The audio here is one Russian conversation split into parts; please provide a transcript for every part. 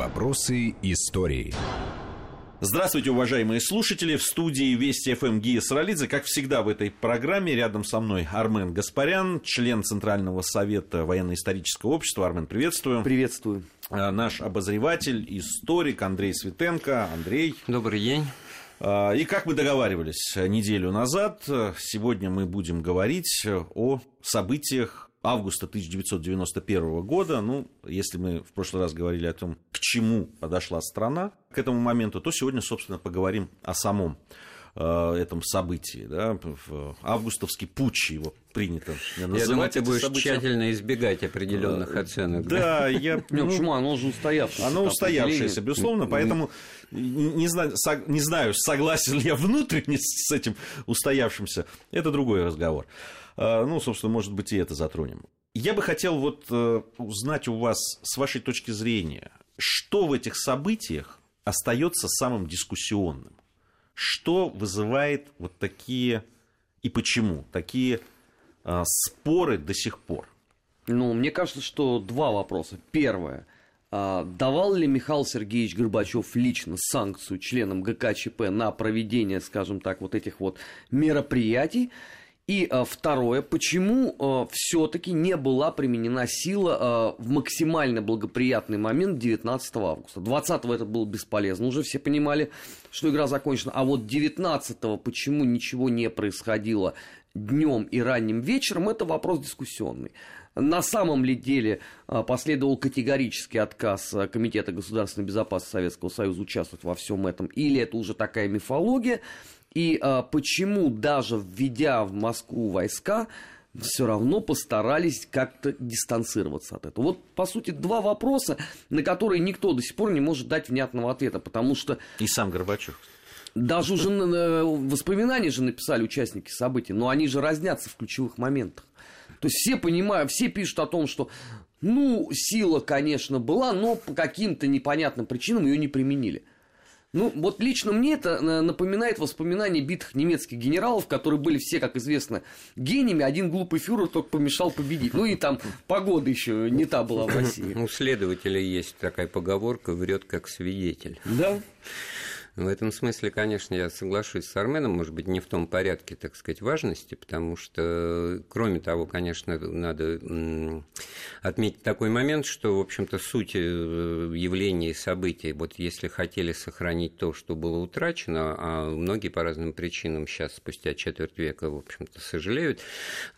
Вопросы истории. Здравствуйте, уважаемые слушатели. В студии Вести ФМ Гия Саралидзе. Как всегда в этой программе рядом со мной Армен Гаспарян, член Центрального совета военно-исторического общества. Армен, приветствую. Приветствую. А, наш обозреватель, историк Андрей Светенко. Андрей. Добрый день. А, и как мы договаривались неделю назад, сегодня мы будем говорить о событиях августа 1991 года. Ну, если мы в прошлый раз говорили о том, к чему подошла страна к этому моменту, то сегодня, собственно, поговорим о самом этом событии, да, августовский путч его принято называть. Я думаю, ты будешь события... тщательно избегать определенных э, оценок. Да, я... Ну, почему? Оно уже устоявшееся. Оно устоявшееся, безусловно, поэтому не знаю, не знаю, согласен ли я внутренне с этим устоявшимся, это другой разговор. Ну, собственно, может быть, и это затронем. Я бы хотел вот э, узнать у вас, с вашей точки зрения, что в этих событиях остается самым дискуссионным? Что вызывает вот такие и почему такие а, споры до сих пор? Ну, мне кажется, что два вопроса. Первое. А, давал ли Михаил Сергеевич Горбачев лично санкцию членам ГКЧП на проведение, скажем так, вот этих вот мероприятий? И а, второе, почему а, все-таки не была применена сила а, в максимально благоприятный момент 19 августа. 20 это было бесполезно, уже все понимали, что игра закончена. А вот 19 почему ничего не происходило днем и ранним вечером, это вопрос дискуссионный. На самом ли деле последовал категорический отказ Комитета государственной безопасности Советского Союза участвовать во всем этом, или это уже такая мифология, и а, почему даже введя в Москву войска, все равно постарались как-то дистанцироваться от этого. Вот, по сути, два вопроса, на которые никто до сих пор не может дать внятного ответа, потому что... И сам Горбачев. Даже уже воспоминания же написали участники событий, но они же разнятся в ключевых моментах. То есть все понимают, все пишут о том, что ну, сила, конечно, была, но по каким-то непонятным причинам ее не применили. Ну, вот лично мне это э, напоминает воспоминания битых немецких генералов, которые были все, как известно, гениями. Один глупый фюрер только помешал победить. Ну и там погода еще не та была в России. У следователя есть такая поговорка «врет как свидетель». Да. В этом смысле, конечно, я соглашусь с Арменом, может быть, не в том порядке, так сказать, важности, потому что, кроме того, конечно, надо отметить такой момент, что, в общем-то, суть э, явлений и событий, вот если хотели сохранить то, что было утрачено, а многие по разным причинам сейчас, спустя четверть века, в общем-то, сожалеют,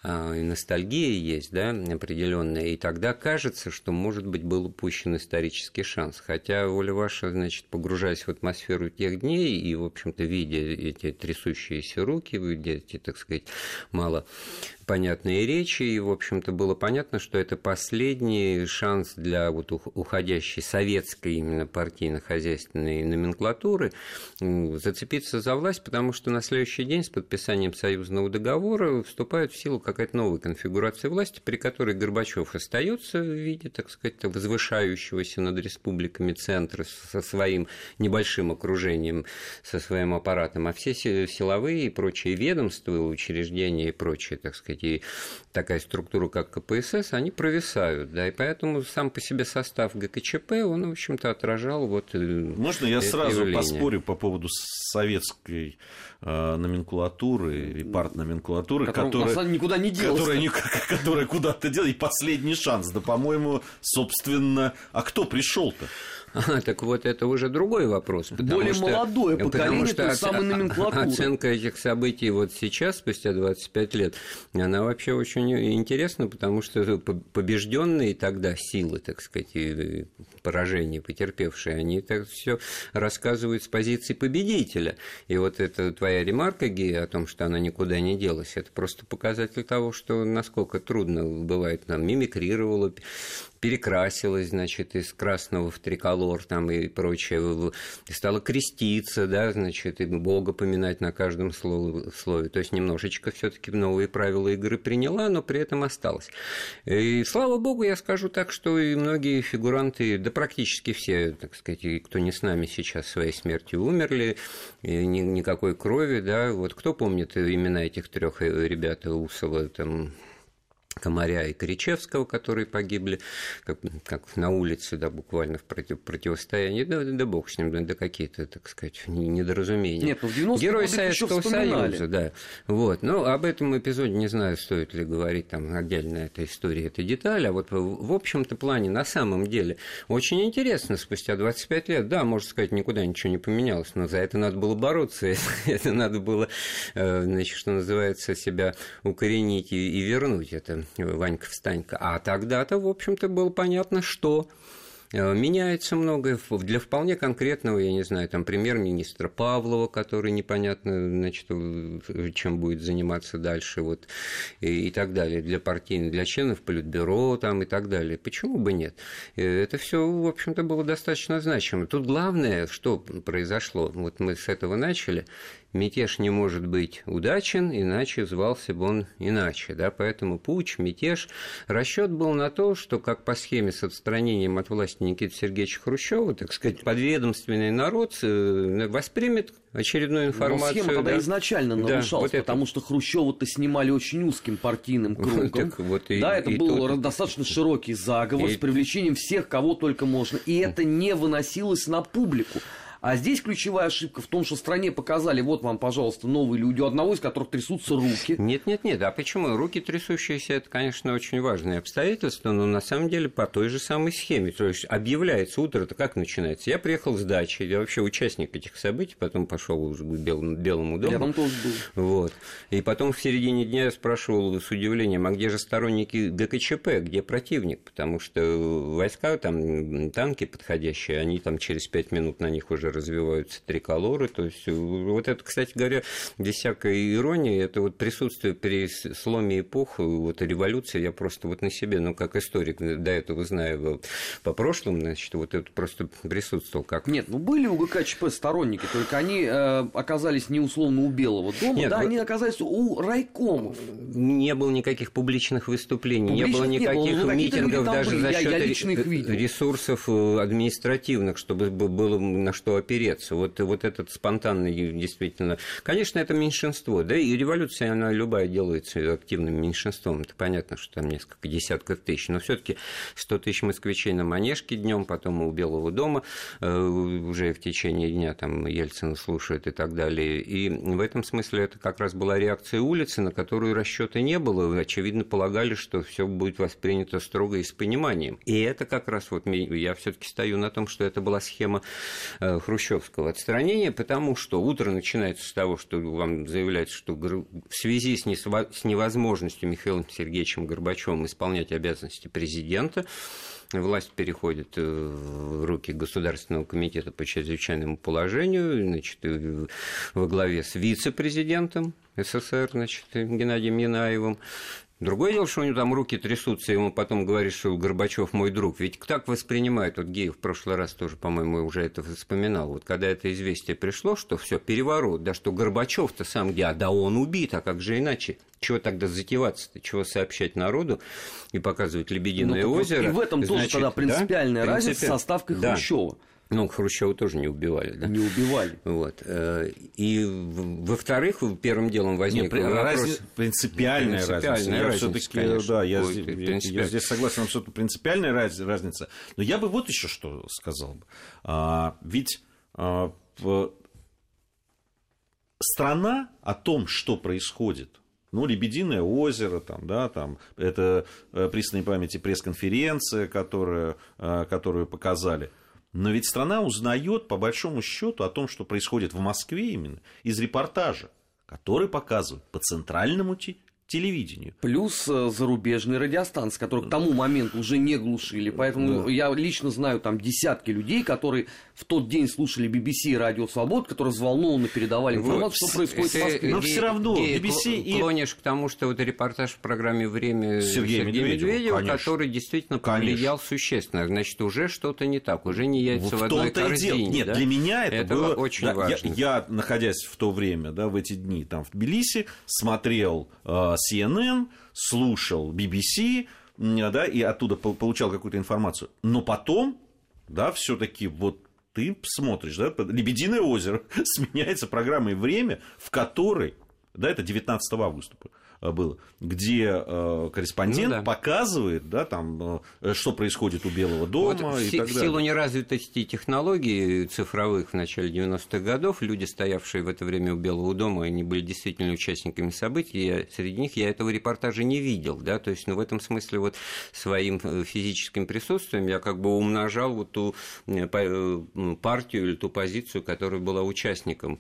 а, и ностальгия есть, да, определенная, и тогда кажется, что, может быть, был упущен исторический шанс. Хотя воля ваша, значит, погружаясь в атмосферу тех дней, и, в общем-то, видя эти трясущиеся руки, видя эти, так сказать, мало понятные речи, и, в общем-то, было понятно, что это последний шанс для вот уходящей советской именно партийно-хозяйственной номенклатуры зацепиться за власть, потому что на следующий день с подписанием союзного договора вступает в силу какая-то новая конфигурация власти, при которой Горбачев остается в виде, так сказать, возвышающегося над республиками центра со своим небольшим окружением, со своим аппаратом, а все силовые и прочие ведомства, учреждения и прочие, так сказать, и такая структура, как КПСС, они провисают, да, и поэтому сам по себе состав ГКЧП, он, в общем-то, отражал вот Можно я сразу явление. поспорю по поводу советской э, номенклатуры, репарт-номенклатуры, которая, которая никуда не делась. Которая, которая куда-то делась, и последний шанс, да, по-моему, собственно, а кто пришел-то? А, так вот, это уже другой вопрос. Более что, молодое поколение что той самой номенклатуры. Оценка этих событий вот сейчас, спустя 25 лет, она вообще очень интересна, потому что побежденные тогда силы, так сказать, и поражения потерпевшие, они так все рассказывают с позиции победителя. И вот эта твоя ремарка, Гия, о том, что она никуда не делась, это просто показатель того, что насколько трудно бывает, там, мимикрировала, перекрасилась, значит, из красного в триколор там и прочее, стала креститься, да, значит, и Бога поминать на каждом слове. слове. То есть немножечко все таки новые правила игры приняла, но при этом осталась. И слава Богу, я скажу так, что и многие фигуранты, да практически все, так сказать, кто не с нами сейчас своей смертью умерли, и ни, никакой крови, да, вот кто помнит имена этих трех ребят Усова, там, Комаря и Коричевского, которые погибли как, как на улице, да, буквально в против, противостоянии, да, да бог с ним, да, да какие-то, так сказать, недоразумения. Нет, ну в 90 Герой Советского Союза, да. Вот. Но об этом эпизоде не знаю, стоит ли говорить там отдельно эта история, эта деталь, а вот в общем-то плане на самом деле очень интересно спустя 25 лет, да, можно сказать, никуда ничего не поменялось, но за это надо было бороться, это надо было, э, значит, что называется, себя укоренить и вернуть это Ванька Встанька. А тогда-то, в общем-то, было понятно, что Э, меняется многое для вполне конкретного, я не знаю, там премьер-министра Павлова, который непонятно, значит, чем будет заниматься дальше, вот, и, и так далее, для партийных, для членов Политбюро там и так далее. Почему бы нет? Э, это все, в общем-то, было достаточно значимо. Тут главное, что произошло, вот мы с этого начали, мятеж не может быть удачен, иначе звался бы он иначе. Да? Поэтому путь, мятеж. Расчет был на то, что как по схеме с отстранением от власти Никиты Сергеевича Хрущева, так сказать, подведомственный народ э, воспримет очередную информацию. Но схема тогда да. изначально нарушалась, да, вот потому это... что Хрущева-то снимали очень узким партийным кругом. Так вот и, да, это и был тут... достаточно широкий заговор и... с привлечением всех, кого только можно. И это не выносилось на публику. А здесь ключевая ошибка в том, что стране показали, вот вам, пожалуйста, новые люди, у одного из которых трясутся руки. Нет, нет, нет. А почему? Руки трясущиеся, это, конечно, очень важное обстоятельство, но на самом деле по той же самой схеме. То есть объявляется утро, это как начинается? Я приехал с дачи, я вообще участник этих событий, потом пошел уже к Белому, Белому дому. Я там тоже был. Вот. И потом в середине дня я спрашивал с удивлением, а где же сторонники ГКЧП, где противник? Потому что войска, там танки подходящие, они там через пять минут на них уже развиваются триколоры. То есть, э, вот это, кстати говоря, без всякой иронии, это вот присутствие при сломе эпох, вот революции, я просто вот на себе, ну, как историк, до этого знаю по прошлому, значит, вот это просто присутствовал как... Нет, ну, были у ГКЧП сторонники, только они э, оказались не условно у Белого дома, Нет, да, вот... они оказались у райкомов. Не было никаких публичных выступлений, публичных не было никаких не было, ну, митингов даже были. за счет я ресурсов э, административных, чтобы было на что опереться. Вот, вот этот спонтанный действительно... Конечно, это меньшинство, да, и революция, она любая делается активным меньшинством. Это понятно, что там несколько десятков тысяч, но все таки 100 тысяч москвичей на Манежке днем, потом у Белого дома э, уже в течение дня там Ельцина слушают и так далее. И в этом смысле это как раз была реакция улицы, на которую расчета не было. Очевидно, полагали, что все будет воспринято строго и с пониманием. И это как раз вот я все-таки стою на том, что это была схема э, хрущевского отстранения, потому что утро начинается с того, что вам заявляется, что в связи с невозможностью Михаилом Сергеевичем Горбачевым исполнять обязанности президента, власть переходит э, в руки Государственного комитета по чрезвычайному положению, значит, э, во главе с вице-президентом СССР, значит, Геннадием Янаевым. Другое дело, что у него там руки трясутся, и ему потом говорит, что Горбачев мой друг. Ведь так воспринимает, вот Геев в прошлый раз тоже, по-моему, уже это вспоминал. Вот когда это известие пришло, что все переворот, да что Горбачев-то сам где, а да он убит, а как же иначе? Чего тогда затеваться-то, чего сообщать народу и показывать «Лебединое ну, озеро»? И в этом тоже тогда принципиальная да? разница Принципи... со ставкой да. Хрущева. Ну, Хрущева тоже не убивали, да? Не убивали. Вот. Э, и, во-вторых, первым делом возник Нет, вопрос... Разни... Принципиальная, принципиальная разница. разница я все-таки, да, я, Ой, я, я здесь согласен, это принципиальная разница. Но я бы вот еще что сказал бы. А, ведь а, страна о том, что происходит, ну, Лебединое озеро, там, да, там, это э, присной памяти пресс-конференция, которая, э, которую показали – но ведь страна узнает, по большому счету, о том, что происходит в Москве именно из репортажа, который показывают по центральному телевидению. Плюс э, зарубежные радиостанции, которые к тому моменту уже не глушили. Поэтому да. я лично знаю там десятки людей, которые в тот день слушали BBC и Радио Свобод, которые взволнованно передавали информацию, вот. что происходит в Москве. Но все равно BBC и... Клонишь к тому, что вот репортаж в программе «Время» Сергея, Сергея Медведева, Медведева который действительно повлиял конечно. существенно. Значит, уже что-то не так, уже не яйца в, в одной корзине. Нет, да? для меня это, это было очень да, важно. Я, я, находясь в то время, да, в эти дни там в Тбилиси, смотрел э, CNN, слушал BBC, да, и оттуда получал какую-то информацию. Но потом, да, все-таки вот ты смотришь, да, «Лебединое озеро» сменяется программой «Время», в которой, да, это 19 августа, было, где э, корреспондент ну, да. показывает, да, там, э, что происходит у Белого дома вот и в, так далее. В силу неразвитости технологий цифровых в начале 90-х годов, люди, стоявшие в это время у Белого дома, они были действительно участниками событий, я, среди них я этого репортажа не видел, да, то есть, ну, в этом смысле вот своим э, физическим присутствием я как бы умножал вот ту э, партию или ту позицию, которая была участником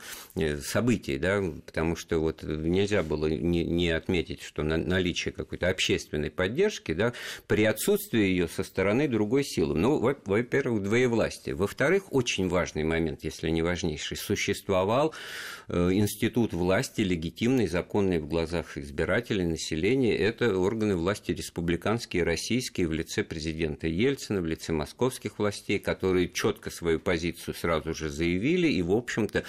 событий, да, потому что вот нельзя было не, не отметить, что на, наличие какой-то общественной поддержки, да, при отсутствии ее со стороны другой силы. Ну, во-первых, двоевластие. Во-вторых, очень важный момент, если не важнейший, существовал э, институт власти, легитимный, законный в глазах избирателей, населения. Это органы власти республиканские, российские, в лице президента Ельцина, в лице московских властей, которые четко свою позицию сразу же заявили, и, в общем-то,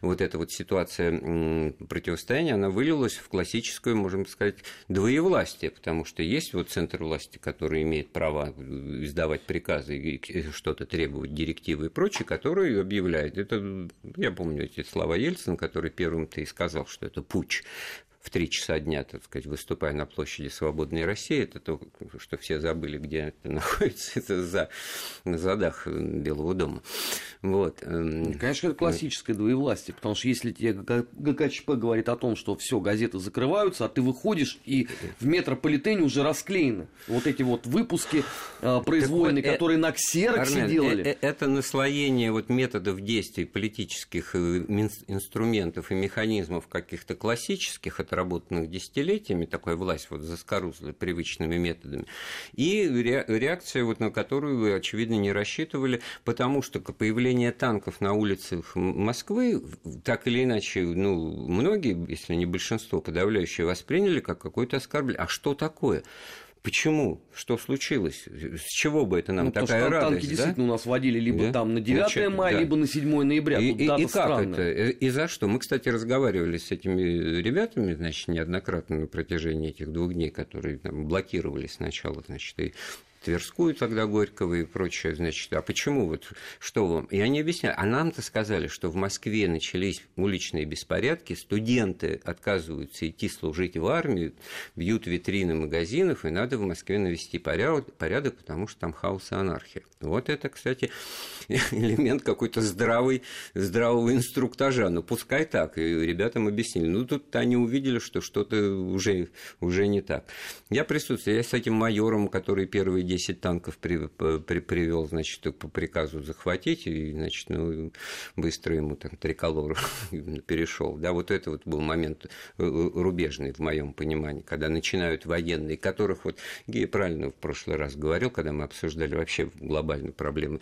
вот эта вот ситуация противостояния, она вылилась в классическую, можем сказать, двоевластие, потому что есть вот центр власти, который имеет право издавать приказы и что-то требовать, директивы и прочее, который объявляет. Это, я помню эти слова Ельцина, который первым-то и сказал, что это путь в три часа дня, так сказать, выступая на площади Свободной России, это то, что все забыли, где это находится, это за, на задах Белого дома. Вот. Эм, конечно, это классическое двоевластие, потому что если тебе ГКЧП говорит о том, что все газеты закрываются, а ты выходишь, и в метрополитене уже расклеены вот эти вот выпуски э, произвольные, вот, которые э, на ксероксе Армен, делали. Э, это наслоение вот методов действий политических инструментов и механизмов каких-то классических, это отработанных десятилетиями, такая власть вот заскорузла привычными методами, и реакция, вот, на которую вы, очевидно, не рассчитывали, потому что появление танков на улицах Москвы, так или иначе, ну, многие, если не большинство, подавляющие, восприняли как какое-то оскорбление. А что такое? Почему? Что случилось? С чего бы это нам ну, такая что радость? Танки да? действительно у нас водили либо да? там на 9 Начать, мая, да. либо на 7 ноября. И, и, и как это? И за что? Мы, кстати, разговаривали с этими ребятами, значит, неоднократно на протяжении этих двух дней, которые там, блокировали сначала, значит, и Тверскую тогда Горького и прочее, значит, а почему вот, что вам? И они объясняют, а нам-то сказали, что в Москве начались уличные беспорядки, студенты отказываются идти служить в армию, бьют витрины магазинов, и надо в Москве навести порядок, потому что там хаос и анархия. Вот это, кстати, элемент какой-то здравый, здравого инструктажа. Ну, пускай так. И ребятам объяснили. Ну, тут они увидели, что что-то уже, уже не так. Я присутствую. Я с этим майором, который первые 10 танков при, при, привел, значит, по приказу захватить, и, значит, ну, быстро ему там триколор перешел. Да, вот это вот был момент э, э, рубежный в моем понимании, когда начинают военные, которых вот Гея правильно в прошлый раз говорил, когда мы обсуждали вообще глобальные проблемы.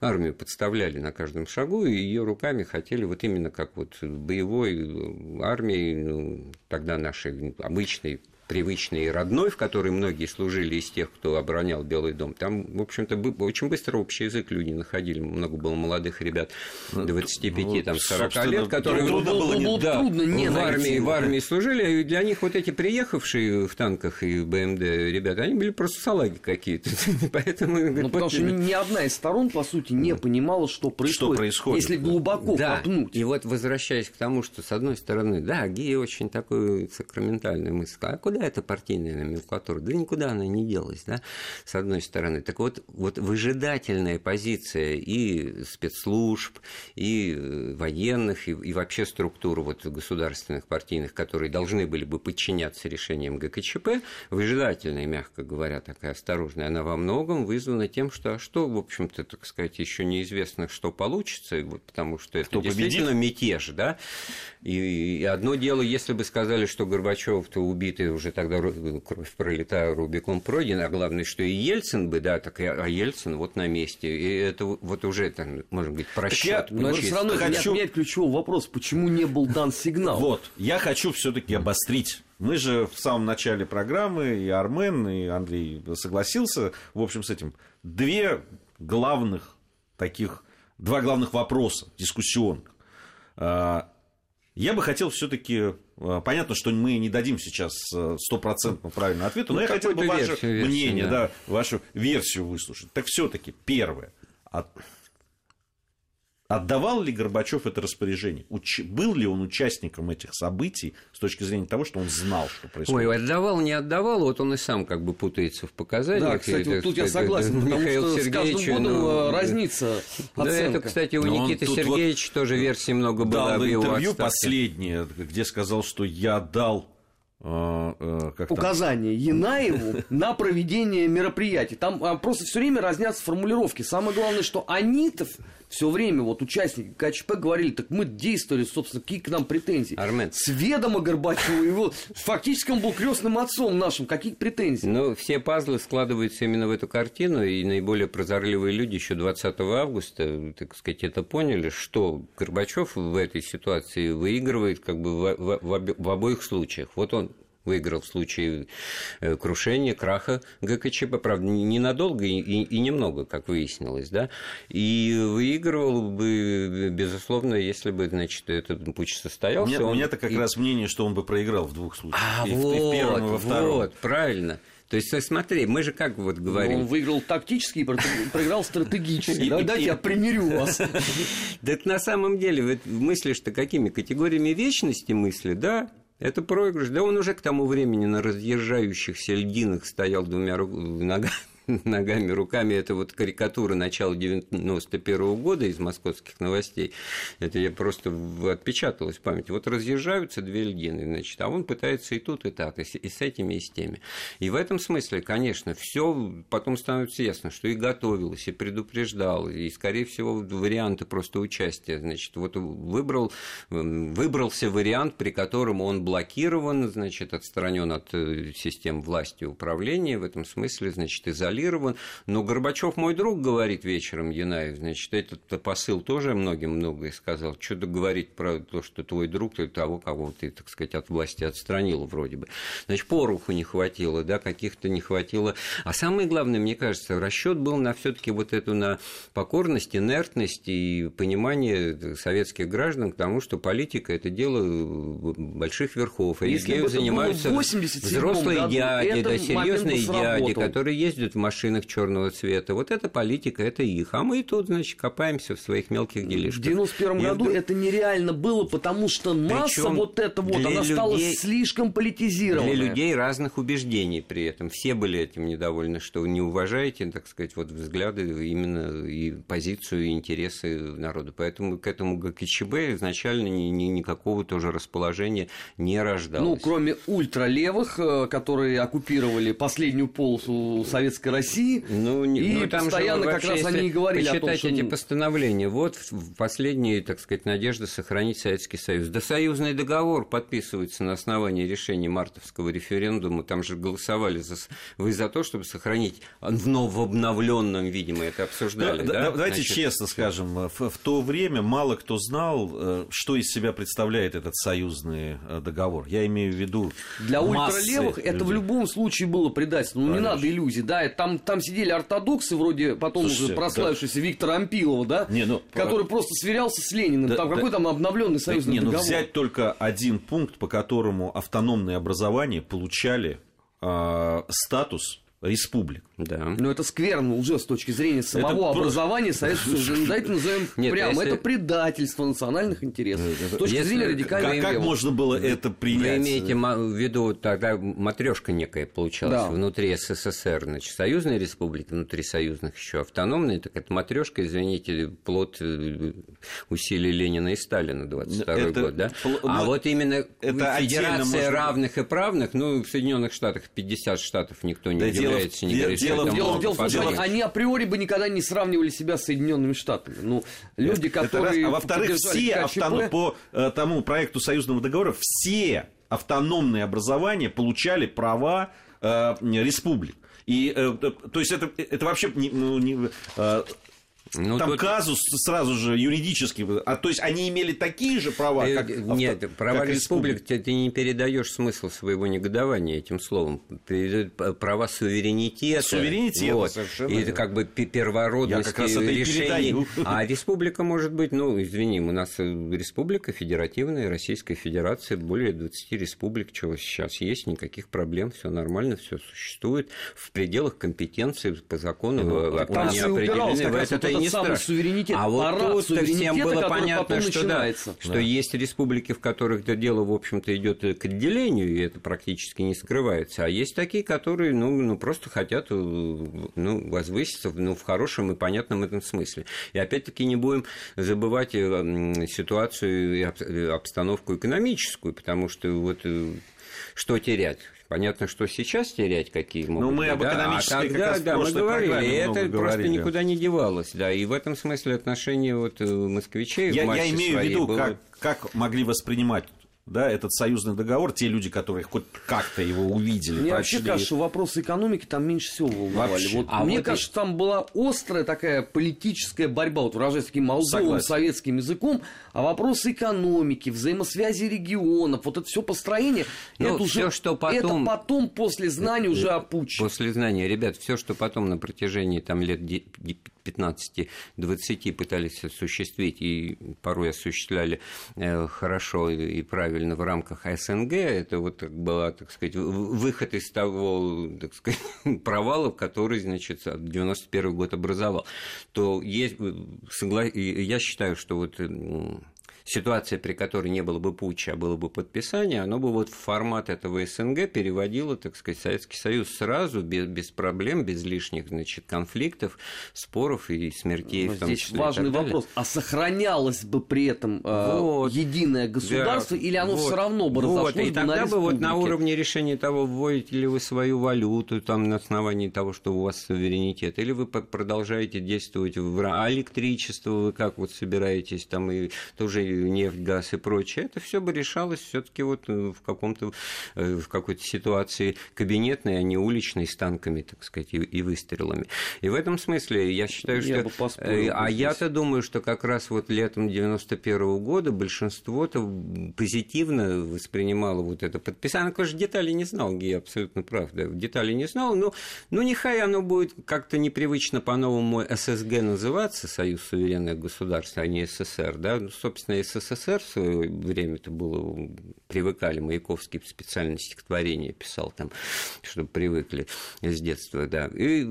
Армию подставляли на каждом шагу, и ее руками хотели вот именно как вот боевой э, армии, ну, тогда нашей обычной привычный и родной, в которой многие служили из тех, кто оборонял Белый дом, там, в общем-то, очень быстро общий язык люди находили. Много было молодых ребят 25, ну, там, 40 лет, которые трудно было, не, да, трудно не в, армии, в армии служили, и для них вот эти приехавшие в танках и в БМД ребята, они были просто салаги какие-то. Поэтому, ну, потому что ни одна из сторон, по сути, не понимала, что происходит. Что происходит если глубоко да. копнуть. И вот возвращаясь к тому, что, с одной стороны, да, Гея очень такой сакраментальный мысль, а куда куда эта партийная номенклатура? Да никуда она не делась, да, с одной стороны. Так вот, вот выжидательная позиция и спецслужб, и э, военных, и, и вообще структур вот государственных партийных, которые должны были бы подчиняться решениям ГКЧП, выжидательная, мягко говоря, такая осторожная, она во многом вызвана тем, что, а что, в общем-то, так сказать, еще неизвестно, что получится, вот, потому что это Кто действительно победит? мятеж, да, и, и одно дело, если бы сказали, что Горбачев-то убитый уже тогда кровь пролетая, Рубикон пройден, а главное, что и Ельцин бы, да, так и, а Ельцин вот на месте. И это вот уже, там, можно говорить, просчет. Но это все равно хочу... не отменяет ключевой вопрос, почему не был дан сигнал. Вот, я хочу все-таки обострить мы же в самом начале программы, и Армен, и Андрей согласился, в общем, с этим. Две главных таких, два главных вопроса дискуссионных. А, я бы хотел все-таки... Э, понятно, что мы не дадим сейчас э, стопроцентно правильного ответа, но ну, я хотел бы ваше версию, мнение, да. да, вашу версию выслушать. Так все-таки первое. От... Отдавал ли Горбачев это распоряжение? Уч... Был ли он участником этих событий с точки зрения того, что он знал, что происходит? Ой, отдавал, не отдавал, вот он и сам как бы путается в показаниях. Да, кстати, вот тут я согласен, потому Михаил что с каждым годом ну, разнится Да, это, кстати, у Но Никиты Сергеевича тоже версий много было его интервью отставке. последнее, где сказал, что я дал э, э, как там, указание Янаеву на проведение мероприятий. Там а, просто все время разнятся формулировки. Самое главное, что они-то все время, вот участники КЧП говорили, так мы действовали, собственно, какие к нам претензии. Армен. С ведома Горбачева, его, фактически он был крестным отцом нашим, какие претензии? Ну, все пазлы складываются именно в эту картину, и наиболее прозорливые люди еще 20 августа, так сказать, это поняли, что Горбачев в этой ситуации выигрывает как бы в, в- в обоих случаях. Вот он выиграл в случае э, крушения, краха ГКЧП, правда, не- ненадолго и, и- немного, как выяснилось, да, и выигрывал бы, безусловно, если бы, значит, этот путь У состоялся. у он- меня-то как и- раз мнение, что он бы проиграл в двух случаях. а, и, в- вот, и в первом, и во втором. вот, правильно. То есть, смотри, мы же как вот Он говорим, выиграл тактически и про- проиграл стратегически. И- Да, и- Дайте и- я примирю вас. да это на самом деле мыслишь-то какими категориями вечности мысли, да? Это проигрыш. Да он уже к тому времени на разъезжающихся льдинах стоял двумя ру- нога- ногами, руками. Это вот карикатура начала 91 года из московских новостей. Это я просто отпечаталось в памяти. Вот разъезжаются две льдины, значит, а он пытается и тут, и так, и с, и с этими, и с теми. И в этом смысле, конечно, все потом становится ясно, что и готовилось, и предупреждал, и, скорее всего, варианты просто участия. Значит, вот выбрал, м, выбрался вариант, при котором он блокирован, значит, отстранен от э, систем власти и управления, в этом смысле, значит, изолирован. Но Горбачев мой друг, говорит вечером Янаев, значит, этот посыл тоже многим многое сказал. Что-то говорить про то, что твой друг, ты того, кого ты, так сказать, от власти отстранил вроде бы. Значит, пороху не хватило, да, каких-то не хватило. А самое главное, мне кажется, расчет был на все-таки вот эту на покорность, инертность и понимание советских граждан к тому, что политика это дело больших верхов. И Если ею занимаются 87 взрослые году, дяди, да, серьезные дяди, которые ездят в машинах черного цвета. Вот это политика, это их. А мы тут, значит, копаемся в своих мелких В делишках. 91 И году вдруг- это нереально было, потому что масса Причём вот эта вот, она стала людей- слишком политизированная. Для людей разных убеждений при этом. Все были этим недовольны, что вы не уважаете, так сказать, вот взгляды именно и позицию, и интересы народа. Поэтому к этому ГКЧБ изначально ни, ни- никакого тоже расположения не рождалось. Ну, кроме ультралевых, э, которые оккупировали последнюю полосу Советской России, Ну, не- и ну, там же постоянно как вообще, раз они и говорили о том, что... эти постановления. Вот последняя, так сказать, надежда сохранить Советский Союз. Да союзный договор подписывается на основании решения мартовского референдума. Там же голосовали за... Вы за то, чтобы сохранить в новообновленном виде, мы это обсуждали, Да, да? да, Давайте Значит, честно скажем, в, в то время мало кто знал, э, что из себя представляет этот союзный э, договор. Я имею в виду Для ультралевых это в людей. любом случае было предательство. Ну, не Конечно. надо иллюзий, да. Там, там сидели ортодоксы, вроде потом Слушайте, уже прославившийся Виктора Ампилова, да, Не, ну, который просто сверялся с Лениным. Да, там да. какой там обновленный Да союзный не, ну договор. взять только один пункт, по которому автономные образования получали э, статус республик. Да. Но это скверно уже с точки зрения самого просто- образования Советского Союза. Ну, Давайте назовем Нет, прямо. если- Это предательство национальных интересов. С точки Если- зрения Как, радикального как левого. можно было это Вы принять? имеете ма- в виду, тогда матрешка некая получалась Да. внутри СССР, значит, союзные республики, внутри союзных еще автономные, так это матрешка, извините, плод э, усилий Ленина и Сталина 22 Это год, да? пл- а ну, вот именно это федерация можно- равных и правных, ну, в Соединенных Штатах 50 штатов никто не Да дело в- удивляется, не де- говорит, что дело Дело, в том, что они, априори бы никогда не сравнивали себя с Соединенными Штатами. Ну, люди, раз. которые... А во-вторых, все автоном... по э, тому проекту союзного договора все автономные образования получали права э, республик. И, э, то есть это, это вообще не, ну, не, э, Ну, там тут- казус сразу же юридически, а то есть они имели такие же права, Ты- как авто- Нет, права как республик, республики. ты, ты не передаешь смысл своего негодования этим словом. Передают п- права суверенитета. Суверенитета, вот. совершенно И это как бы пе- первородности Я как раз это и решений. А республика может быть, ну, извини, у нас э, республика федеративная, Российская Федерация, более 20 республик, чего сейчас есть, никаких проблем, все нормально, все существует в пределах компетенции по закону Ну, э, они там упиралось определены. это и эта не самый страшно. суверенитет, а вот парад тут всем было понятно, что, да, начинается. что есть республики, в которых это дело, в общем-то, идет к отделению, и это практически не скрывается. А есть такие, которые, ну, ну просто хотят э, ну, возвыситься ну, в хорошем и понятном этом смысле. И опять-таки не будем забывать э, ситуацию и обстановку экономическую, потому что вот э, что терять? Понятно, что сейчас терять какие могут Но мы об да? экономической а как тогда, в да, мы говорили, и это много просто говорили. никуда не девалось, да, и в этом смысле отношение вот э, москвичей в Я, массе я имею в виду, было- как, как могли воспринимать да, этот союзный договор, те люди, которые хоть как-то его увидели, Мне вообще кажется, что вопросы экономики там меньше всего волновали. Вообще. Вот А мне вот кажется, там была острая такая политическая борьба, вот выражаясь таким молдовым Согласен. советским языком, а вопросы экономики, взаимосвязи регионов, вот это все построение, Ну, это всё, уже что потом- это потом после знаний уже опучено. После знания, ребят, все, что потом на протяжении там, лет 15-20 пытались осуществить и порой осуществляли э, хорошо и правильно в рамках СНГ, это вот была, так сказать, выход из того, так сказать, провала, который, значит, 91 год образовал, то есть, э, согла- я считаю, что вот ситуация, при которой не было бы путча, а было бы подписание, оно бы вот в формат этого СНГ переводило, так сказать, Советский Союз сразу, без, без проблем, без лишних, значит, конфликтов, споров и смертей. Но в том здесь числе, важный вопрос, а сохранялось бы при этом э, Вот. единое государство, Да, или оно вот, все равно бы вот, разошлось и бы тогда на бы вот на уровне решения того, вводите ли вы свою валюту там на основании того, что у вас суверенитет, или вы продолжаете действовать в а электричество вы как вот собираетесь там и тоже нефть, газ и прочее, это все бы решалось все-таки вот э, в каком-то э, в какой-то ситуации кабинетной, а не уличной с танками, так сказать, и, и выстрелами. И в этом смысле я считаю, Я что бы поспорил э, а я-то думаю, что как раз вот летом 91 года большинство-то позитивно воспринимало вот это подписание. Я, конечно, детали не знал, Гия абсолютно прав, да, детали не знал, но, ну, нехай оно будет как-то непривычно по-новому ССГ называться, Союз суверенных государств, а не СССР, да, ну, собственно, СССР в свое время это было, привыкали, Маяковский специально стихотворение писал там, чтобы привыкли с детства, да, и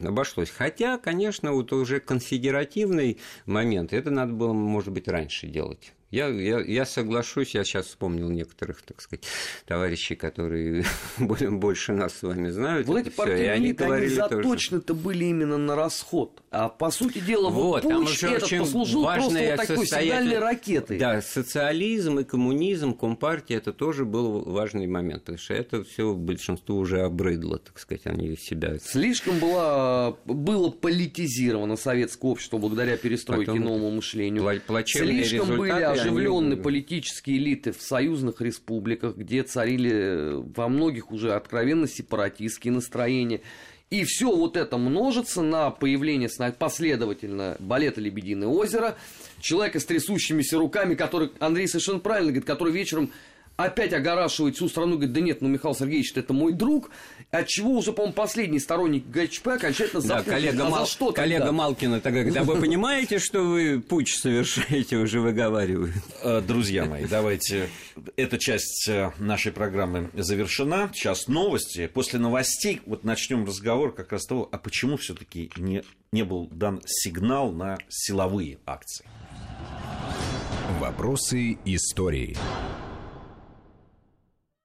обошлось. Хотя, конечно, вот уже конфедеративный момент, это надо было, может быть, раньше делать. Я, я, я соглашусь, я сейчас вспомнил некоторых, так сказать, товарищей, которые больше нас с вами знают. Вот эти всё, и партийные они они говорили тоже. заточены-то были именно на расход. А по сути дела, вот, путч уже этот послужил просто вот такой сигнальной ракетой. Да, социализм и коммунизм, компартия, это тоже был важный момент, потому что это все большинству уже обрыдло, так сказать, они себя... Слишком была, было политизировано советское общество благодаря перестройке Потом новому мышлению. пла- плачевные Слишком были оживленные политические элиты в союзных республиках, где царили э, во многих уже откровенно сепаратистские настроения. И все вот это множится на появление последовательно балета «Лебединое озеро», человека с трясущимися руками, который, Андрей совершенно правильно говорит, который вечером опять огорашивает всю страну, говорит, да нет, ну Михаил Сергеевич, это мой друг, от чего уже, по-моему, последний сторонник ГЧП окончательно Да, запутался. коллега, а Мал- за что коллега тогда? Малкина тогда говорит, а вы понимаете, что вы путь совершаете, уже выговаривают. Э, Друзья мои, давайте. Эта часть э, нашей программы завершена. Сейчас новости. После новостей вот начнем разговор как раз того, а почему все-таки не, не был дан сигнал на силовые акции. Вопросы истории.